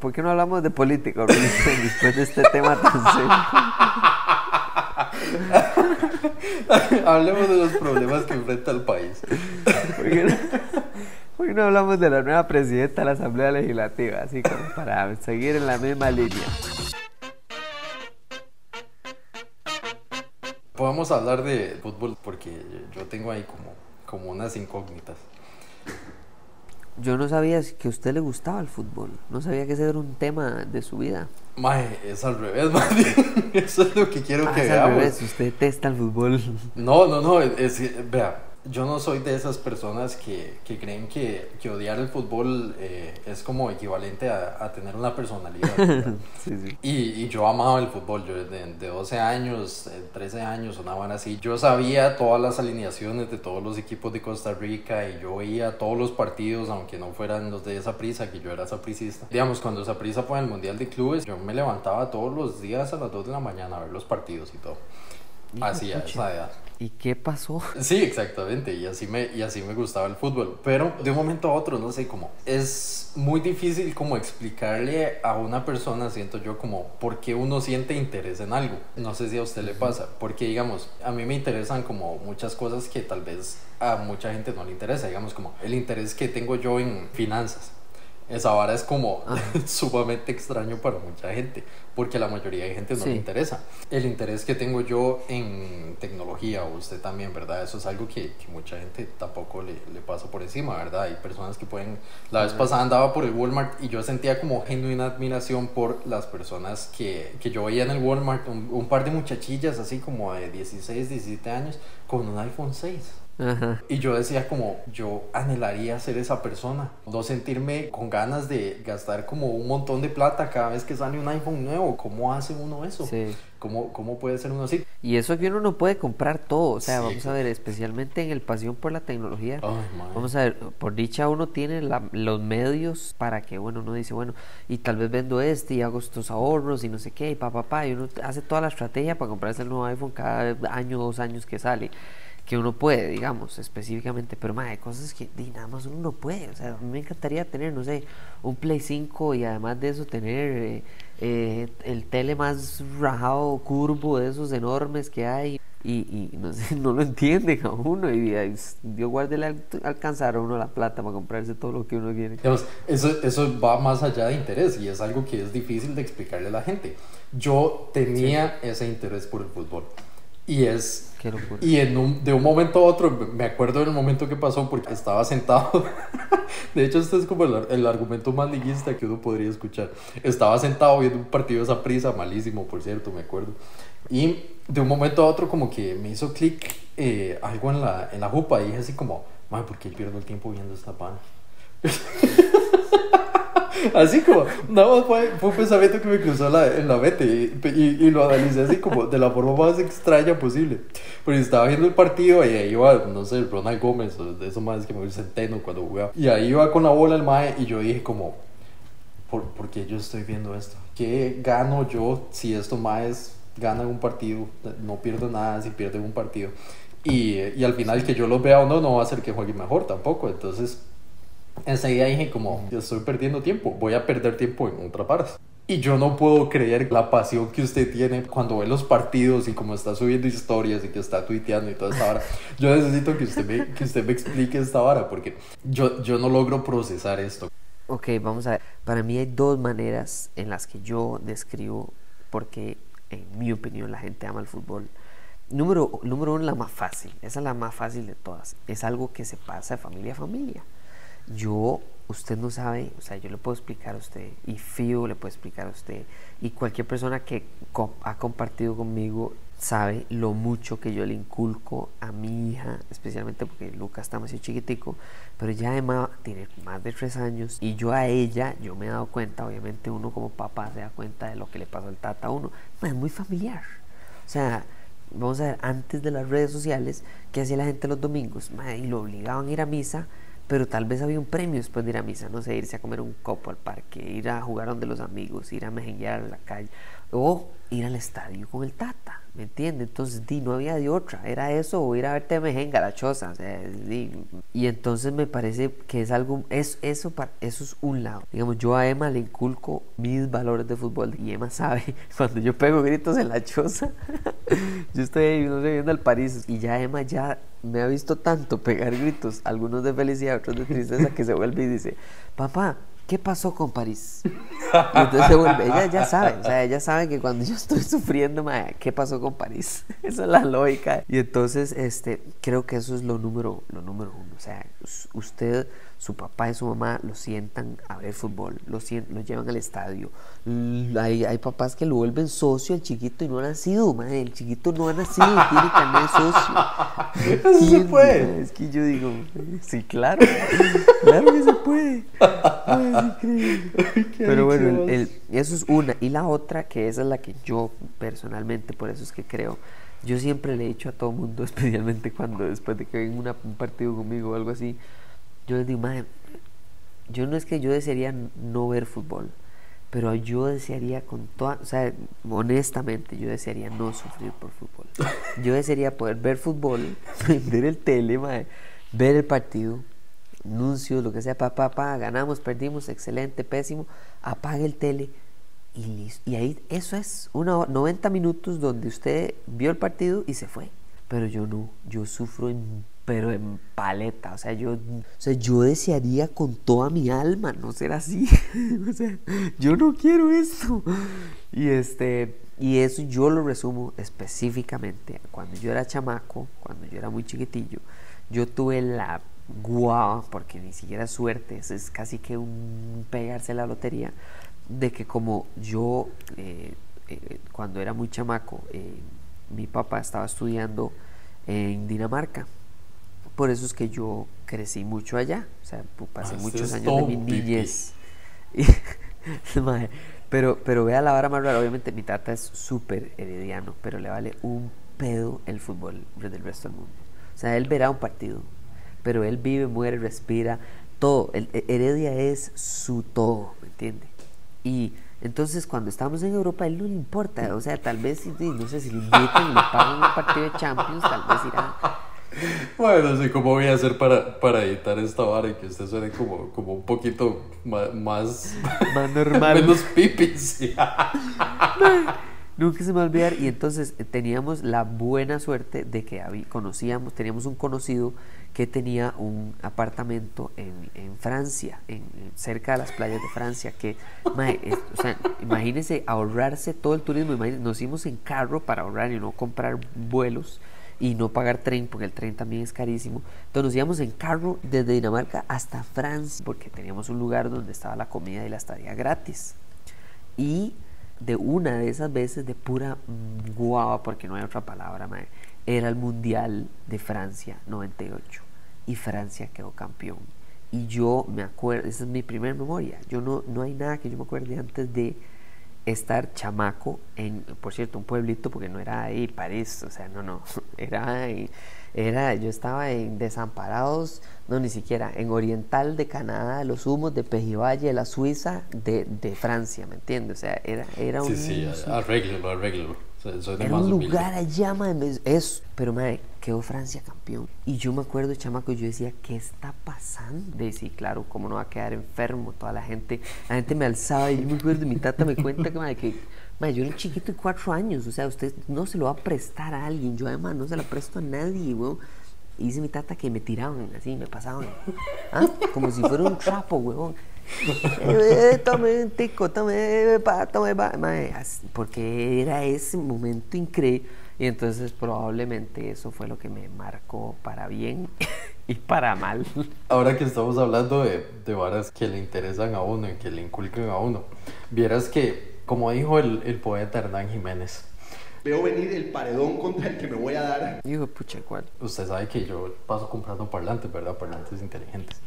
¿Por qué no hablamos de política después de este tema tan serio? Hablemos de los problemas que enfrenta el país. ¿Por qué, no, hablamos de la nueva presidenta de la Asamblea Legislativa? Así como para seguir en la misma línea. Podemos hablar de fútbol porque yo tengo ahí como, como unas incógnitas. Yo no sabía que a usted le gustaba el fútbol. No sabía que ese era un tema de su vida. Mae, es al revés, mae. Eso es lo que quiero ah, que es Al revés, usted detesta el fútbol. No, no, no. Es, vea, yo no soy de esas personas que, que creen que, que, odiar el fútbol eh, es como equivalente a, a tener una personalidad. sí, sí. Y, y, yo amaba el fútbol, yo de, de 12 años, 13 años, sonaban así. Yo sabía todas las alineaciones de todos los equipos de Costa Rica y yo veía todos los partidos, aunque no fueran los de esa prisa, que yo era sapricista. Digamos, cuando esa prisa fue en el Mundial de Clubes, yo me levantaba todos los días a las 2 de la mañana a ver los partidos y todo. Así, a esa edad. ¿Y qué pasó? Sí, exactamente, y así, me, y así me gustaba el fútbol, pero de un momento a otro, no sé cómo, es muy difícil como explicarle a una persona, siento yo, como por qué uno siente interés en algo. No sé si a usted le pasa, porque digamos, a mí me interesan como muchas cosas que tal vez a mucha gente no le interesa, digamos como el interés que tengo yo en finanzas esa vara es como sumamente extraño para mucha gente, porque a la mayoría de gente no le interesa. El interés que tengo yo en tecnología, o usted también, ¿verdad? Eso es algo que, que mucha gente tampoco le, le, pasa por encima, ¿verdad? Hay personas que pueden... La vez pasada andaba por el Walmart y yo sentía como genuina admiración por las personas que, que yo veía en el Walmart, un, un par de muchachillas así como de 16, 17 años, con un iPhone 6. Y yo decía como, yo anhelaría ser esa persona, no sentirme con ganas de gastar como un montón de plata cada vez que sale un iPhone nuevo. ¿Cómo hace uno eso? Sí. ¿Cómo, ¿Cómo puede ser uno así? Y eso que uno no puede comprar todo, o sea, vamos a ver, especialmente en el pasión por la tecnología. vamos a ver, por dicha uno tiene los medios para que, bueno, uno dice, bueno, y tal vez vendo este y hago estos ahorros y no sé qué, y pa, pa, pa, y uno hace toda la estrategia para comprarse el nuevo iPhone cada año, dos años que sale que uno puede, digamos, específicamente, pero más hay cosas que nada más uno no puede. O sea, a mí me encantaría tener, no sé, un Play 5 y además de eso tener eh, eh, el tele más rajado, curvo, de esos enormes que hay. Y, y no, sé, no lo entienden a uno. Y, Dios guarde le alcanzar a uno la plata para comprarse todo lo que uno quiere. eso, eso va más allá de interés y es algo que es difícil de explicarle a la gente. Yo tenía ese interés por el fútbol y es. Y en un, de un momento a otro, me acuerdo del momento que pasó porque estaba sentado. de hecho, este es como el, el, argumento más liguista que uno podría escuchar. Estaba sentado viendo un partido de esa prisa, malísimo, por cierto, me acuerdo. Y de un momento a otro, como que me hizo clic eh, algo en la, en la jupa. Y dije así como, madre, ¿por qué pierdo el tiempo viendo esta pan? Así como, nada más fue, fue un pensamiento que me cruzó la, en la mente y, y, lo analicé así como de la forma más extraña posible. Porque estaba viendo el partido y ahí iba, no sé, Ronald Gómez, o de esos más que me gusta centeno cuando jugaba. Y ahí iba con la bola el mae y yo dije como, ¿por, ¿por qué yo estoy viendo esto? ¿Qué gano yo si estos maes ganan un partido? No pierdo nada si pierden un partido. Y, y al final que yo los vea o no, no va a hacer que juegue mejor tampoco. Entonces enseguida dije como, yo estoy perdiendo tiempo, voy a perder tiempo en otra parte. Y yo no puedo creer la pasión que usted tiene cuando ve los partidos y como está subiendo historias y que está tuiteando y toda esta vara. Yo necesito que usted me, que usted me explique esta vara porque yo, yo no logro procesar esto. Ok, vamos a ver. Para mí hay dos maneras en las que yo describo porque, en mi opinión, la gente ama el fútbol. Número, número uno, la más fácil. Esa es la más fácil de todas. Es algo que se pasa de familia a familia. Yo, usted no sabe, o sea, yo le puedo explicar a usted, y Fio le puede explicar a usted, y cualquier persona que ha compartido conmigo sabe lo mucho que yo le inculco a mi hija, especialmente porque Lucas está más chiquitico, pero ya además tiene más de tres años y yo a ella, yo me he dado cuenta, obviamente uno como papá se da cuenta de lo que le pasó al tata a uno, es muy familiar. O sea, vamos a ver, antes de las redes sociales, ¿qué hacía la gente los domingos? y lo obligaban a ir a misa pero tal vez había un premio después de ir a misa, no sé, irse a comer un copo al parque, ir a jugar donde los amigos, ir a mejenguear a la calle, o ir al estadio con el Tata, ¿me entiendes? Entonces, di, no había de otra, era eso o ir a verte a mejenga, la choza, o sea, y entonces me parece que es algo, es, eso, eso es un lado. Digamos, yo a Emma le inculco mis valores de fútbol y Emma sabe, cuando yo pego gritos en la choza, yo estoy ahí, no sé, viendo al París y ya Emma ya me ha visto tanto pegar gritos, algunos de felicidad, otros de tristeza, que se vuelve y dice, papá, ¿qué pasó con París? Y entonces se vuelve, ella ya sabe, o sea, ella sabe que cuando yo estoy sufriendo, ¿qué pasó con París? Esa es la lógica. Y entonces, este, creo que eso es lo número, lo número uno. O sea, usted su papá y su mamá lo sientan a ver fútbol, lo, lo llevan al estadio. Hay, hay, papás que lo vuelven socio al chiquito y no ha nacido, madre. El chiquito no ha nacido, tiene carnet socio. ¿Sí se puede? Es que yo digo, sí, claro, claro que se puede. Pero bueno, eso es una. Y la otra, que esa es la que yo personalmente, por eso es que creo. Yo siempre le he dicho a todo mundo, especialmente cuando después de que ven un partido conmigo o algo así, yo les digo, madre, yo no es que yo desearía no ver fútbol, pero yo desearía con toda, o sea, honestamente, yo desearía no sufrir por fútbol. Yo desearía poder ver fútbol, ver el tele, ver el partido, anuncios, lo que sea, papá, papá, ganamos, perdimos, excelente, pésimo, apague el tele y listo. Y ahí, eso es, una, 90 minutos donde usted vio el partido y se fue. Pero yo no, yo sufro en pero en paleta, o sea, yo, o sea, yo desearía con toda mi alma no ser así, o sea, yo no quiero esto. Y este, y eso yo lo resumo específicamente cuando yo era chamaco, cuando yo era muy chiquitillo, yo tuve la guau, porque ni siquiera suerte, es casi que un pegarse la lotería, de que como yo eh, eh, cuando era muy chamaco, eh, mi papá estaba estudiando en Dinamarca por eso es que yo crecí mucho allá. O sea, pasé ah, muchos años de mi niñez. pero, pero vea la vara más rara. Obviamente mi tata es súper herediano, pero le vale un pedo el fútbol del resto del mundo. O sea, él verá un partido, pero él vive, muere, respira, todo. El, Heredia es su todo, ¿me entiende? Y entonces cuando estamos en Europa, a él no le importa. O sea, tal vez, no sé, si le invitan y le pagan un partido de Champions, tal vez irá bueno, sí, ¿cómo voy a hacer para, para editar esta vara y que usted suene como, como un poquito más... Más, normal. menos pipis. Nunca se me va a olvidar. Y entonces eh, teníamos la buena suerte de que conocíamos, teníamos un conocido que tenía un apartamento en, en Francia, en, cerca de las playas de Francia, que, o sea, imagínense ahorrarse todo el turismo, nos fuimos en carro para ahorrar y no comprar vuelos y no pagar tren, porque el tren también es carísimo. Entonces nos íbamos en carro desde Dinamarca hasta Francia, porque teníamos un lugar donde estaba la comida y la estadía gratis. Y de una de esas veces de pura guava, porque no hay otra palabra, era el Mundial de Francia 98 y Francia quedó campeón. Y yo me acuerdo, esa es mi primera memoria, yo no, no hay nada que yo me acuerde antes de estar chamaco en, por cierto, un pueblito, porque no era ahí París, o sea, no, no, era, era yo estaba en Desamparados, no, ni siquiera, en Oriental de Canadá, los humos de Pejivalle, la Suiza de, de Francia, ¿me entiendes? O sea, era, era un... Sí, sí, arréglalo, arréglalo. Era un lugar allá, madre, eso. Pero, madre, quedó Francia campeón. Y yo me acuerdo, chamaco, yo decía, ¿qué está pasando? De sí, claro, cómo no va a quedar enfermo toda la gente. La gente me alzaba y yo me acuerdo, mi tata me cuenta que, madre, que madre, yo era un chiquito de cuatro años. O sea, usted no se lo va a prestar a alguien. Yo, además, no se lo presto a nadie, weón. Y dice mi tata que me tiraban así, me pasaban. ¿ah? Como si fuera un trapo, weón. Tome un tico, tome, pa, tome, pa. porque era ese momento increíble. Y entonces probablemente eso fue lo que me marcó para bien y para mal. Ahora que estamos hablando de, de varas que le interesan a uno y que le inculcan a uno, vieras que, como dijo el, el poeta Hernán Jiménez, veo venir el paredón contra el que me voy a dar. Digo, pucha, ¿cuál? Usted sabe que yo paso comprando parlantes, ¿verdad? Parlantes inteligentes.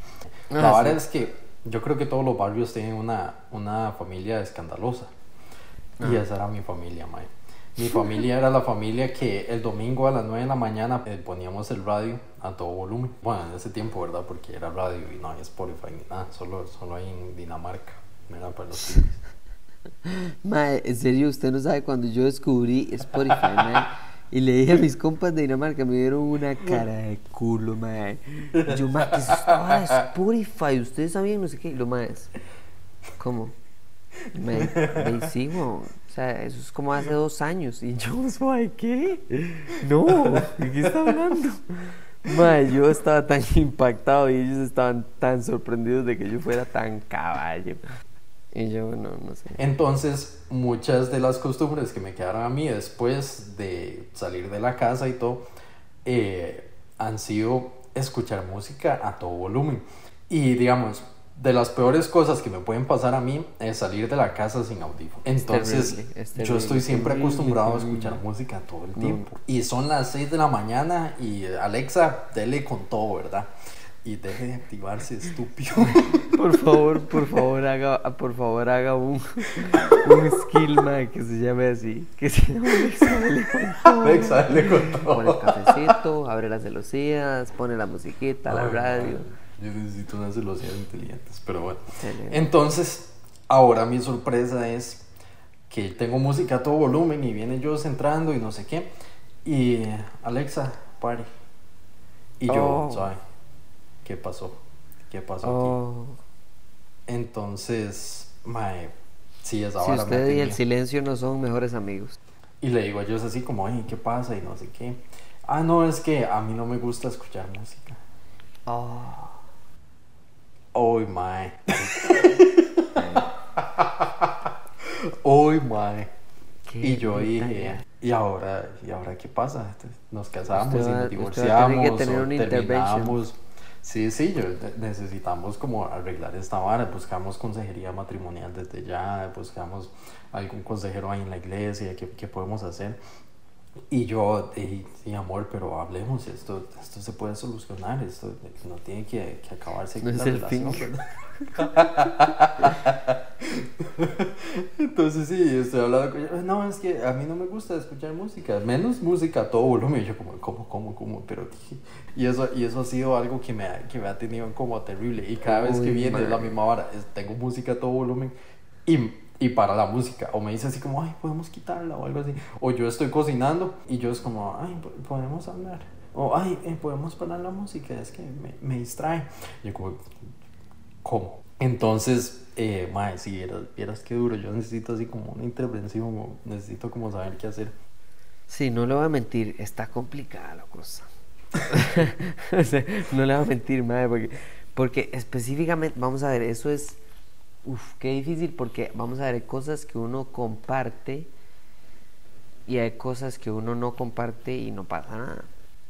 Ah, La verdad es que yo creo que todos los barrios tienen una, una familia escandalosa. Y esa era mi familia, Mae. Mi familia era la familia que el domingo a las 9 de la mañana eh, poníamos el radio a todo volumen. Bueno, en ese tiempo, ¿verdad? Porque era radio y no hay Spotify ni nada, solo, solo hay en Dinamarca. Era para los Mae, en serio, usted no sabe cuando yo descubrí Spotify, mae. Y le dije a mis compas de Dinamarca, me dieron una cara de culo, mae. Y yo, mae, ¿qué es? Spotify, ustedes sabían no sé qué. Y lo más, ¿cómo? Me, me sigo. O sea, eso es como hace dos años. Y yo, ¿qué? No, ¿de qué está hablando? Mae, yo estaba tan impactado y ellos estaban tan sorprendidos de que yo fuera tan caballo. Y yo, no, no sé. Entonces, muchas de las costumbres que me quedaron a mí después de salir de la casa y todo, eh, han sido escuchar música a todo volumen. Y digamos, de las peores cosas que me pueden pasar a mí es salir de la casa sin audífono. Entonces, yo estoy siempre acostumbrado a escuchar música todo el tiempo. Y son las 6 de la mañana y Alexa, dele con todo, ¿verdad? Y deje de activarse, estúpido. Por favor, por favor, haga, por favor, haga un, un skill, man, que se llame así. Que se llame Alexa, dele con todo. Pone el cafecito, abre las celosías, pone la musiquita, la radio. Yo necesito unas celosías inteligentes, pero bueno. Entonces, ahora mi sorpresa es que tengo música a todo volumen y viene yo entrando y no sé qué. Y Alexa, party. Y yo, oh. ¿sabes? ¿Qué pasó? ¿Qué pasó aquí? Oh. Entonces, mae, sí, esa si usted y el silencio no son mejores amigos. Y le digo a ellos así como, ay, ¿qué pasa? Y no sé qué. Ah, no, es que a mí no me gusta escuchar música. Oh. Uy, mae. Uy, mae. Y yo dije, ¿y ahora, ¿y ahora qué pasa? Nos casamos y nos divorciamos. Que tener una terminamos. Sí, sí, yo, necesitamos como arreglar esta vara, buscamos consejería matrimonial desde ya, buscamos algún consejero ahí en la iglesia, ¿qué, qué podemos hacer? Y yo dije, sí, amor, pero hablemos, esto, esto se puede solucionar, esto no tiene que, que acabarse no la relación, Entonces sí, estoy hablando con ella, no, es que a mí no me gusta escuchar música, menos música a todo volumen, y yo como, ¿cómo, cómo, cómo? Pero y eso, y eso ha sido algo que me, ha, que me ha tenido como terrible, y cada vez que viene es la misma hora, tengo música a todo volumen, y y para la música. O me dice así como, ay, podemos quitarla o algo así. O yo estoy cocinando y yo es como, ay, podemos hablar. O, ay, eh, podemos parar la música, es que me, me distrae. Y yo como, ¿cómo? Entonces, eh, mae, si vieras, qué duro, yo necesito así como una intervención, necesito como saber qué hacer. Sí, no le voy a mentir, está complicada la cosa. no le voy a mentir, madre, porque, porque específicamente, vamos a ver, eso es Uf, qué difícil porque vamos a ver, hay cosas que uno comparte y hay cosas que uno no comparte y no pasa nada.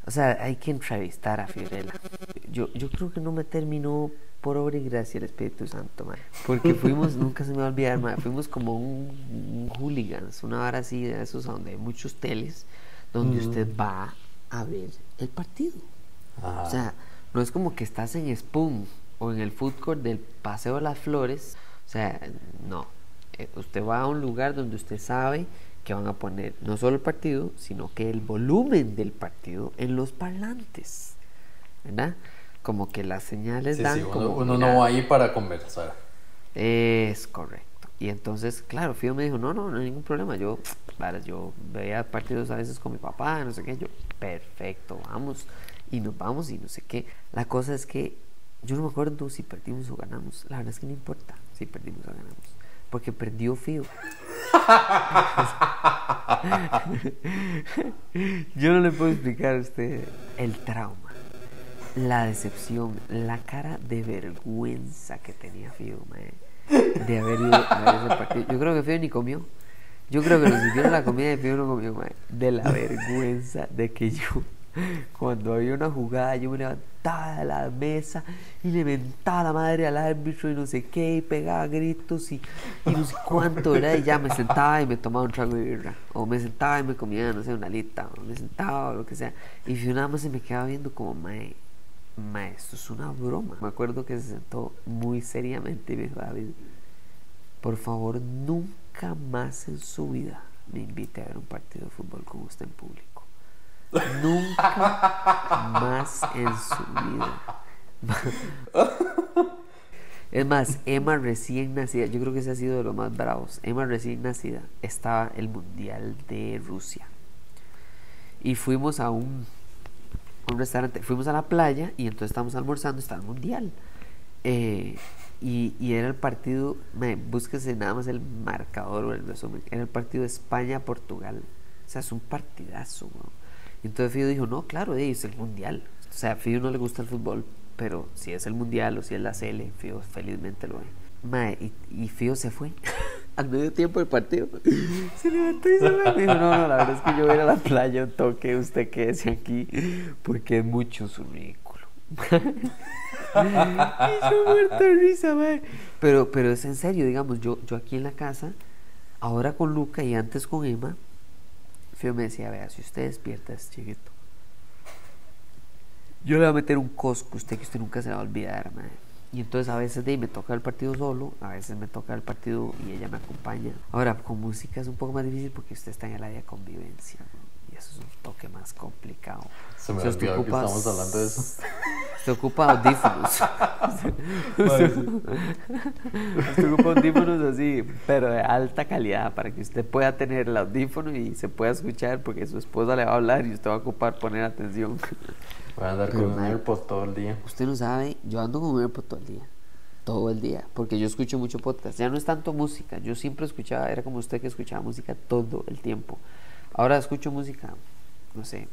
O sea, hay que entrevistar a Fiorella. Yo, yo creo que no me terminó por obra y gracia el Espíritu Santo, man. Porque fuimos, nunca se me va a olvidar, man, fuimos como un, hooligans, una hora así de esos donde hay muchos teles, donde usted va a ver el partido. O sea, no es como que estás en Spoon o en el food court del Paseo de las Flores. O sea, no. Eh, usted va a un lugar donde usted sabe que van a poner no solo el partido, sino que el volumen del partido en los parlantes. ¿Verdad? Como que las señales dan sí, como. Uno, no va ahí para conversar. Es correcto. Y entonces, claro, Fío me dijo, no, no, no hay ningún problema. Yo, para, yo veía partidos a veces con mi papá, no sé qué. Yo, perfecto, vamos. Y nos vamos y no sé qué. La cosa es que yo no me acuerdo si perdimos o ganamos. La verdad es que no importa si perdimos o ganamos. Porque perdió Fío. yo no le puedo explicar a usted el trauma, la decepción, la cara de vergüenza que tenía Fío, de haber ido a ver ese partido. Yo creo que Fío ni comió. Yo creo que nos sirvieron la comida de Fío no comió, de la vergüenza de que yo cuando había una jugada, yo me levantaba de la mesa y le mentaba la madre al árbitro y no sé qué, y pegaba gritos y, no sé cuánto, era Y ya me sentaba y me tomaba un trago de birra. O me sentaba y me comía, no sé, una lita, o me sentaba o lo que sea. Y yo nada más se me quedaba viendo como, mae, mae, esto es una broma. Me acuerdo que se sentó muy seriamente y me dijo, David, por favor, nunca más en su vida me invite a ver un partido de fútbol con usted en público. Nunca más en su vida. Es más, Emma recién nacida, yo creo que ese ha sido de los más bravos. Emma recién nacida estaba el Mundial de Rusia. Y fuimos a un, un restaurante, fuimos a la playa y entonces estábamos almorzando, está el Mundial. Eh, y, y, era el partido, me, búsquese nada más el marcador o el resumen, era el partido España-Portugal. O sea, es un partidazo. Entonces Fido dijo, no, claro, es el Mundial. O sea, a Fido no le gusta el fútbol, pero si es el mundial o si es la CL, Fío felizmente lo ve. Mae, y, y se fue al medio tiempo del partido. Se levantó y se fue. Dijo, no, no, la verdad es que yo voy a ir a la playa un toque, usted quédese aquí, porque es mucho su ridículo. Pero, pero es en serio, digamos, yo, yo aquí en la casa, ahora con Luca y antes con Emma, Fío me decía, vea, si usted despierta es chiquito yo le voy a meter un cosco usted que usted nunca se va a olvidar, madre. Y entonces a veces de me toca el partido solo, a veces me toca el partido y ella me acompaña. Ahora, con música es un poco más difícil porque usted está en el área de convivencia, y eso es un toque más complicado. Se me olvidó que estamos hablando de eso. Usted ocupa audífonos. usted ocupa audífonos así, pero de alta calidad, para que usted pueda tener el audífono y se pueda escuchar, porque su esposa le va a hablar y usted va a ocupar poner atención. Voy a andar con un AirPod todo el día. Usted no sabe, yo ando con un AirPod todo el día. Todo el día. Porque yo escucho mucho podcast. Ya no es tanto música. Yo siempre escuchaba, era como usted que escuchaba música todo el tiempo. Ahora escucho música, no sé,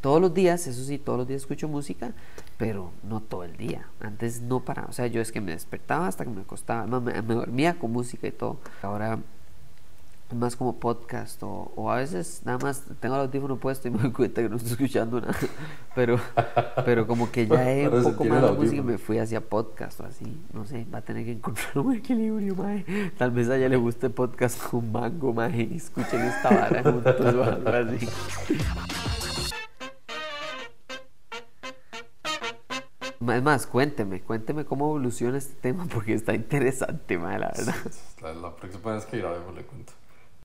todos los días, eso sí, todos los días escucho música, pero no todo el día. Antes no paraba, o sea, yo es que me despertaba hasta que me acostaba, me, me dormía con música y todo. Ahora más como podcast o, o, a veces nada más tengo el audífono puesto y me doy cuenta que no estoy escuchando nada pero pero como que ya he un poco más de música y me fui hacia podcast o así no sé va a tener que encontrar un equilibrio mae. tal vez a ella le guste podcast con mango mae, y escuchen esta vara juntos o algo así Es más, cuénteme, cuénteme cómo evoluciona este tema porque está interesante, mae, la verdad. La, la próxima vez que grabemos le cuento.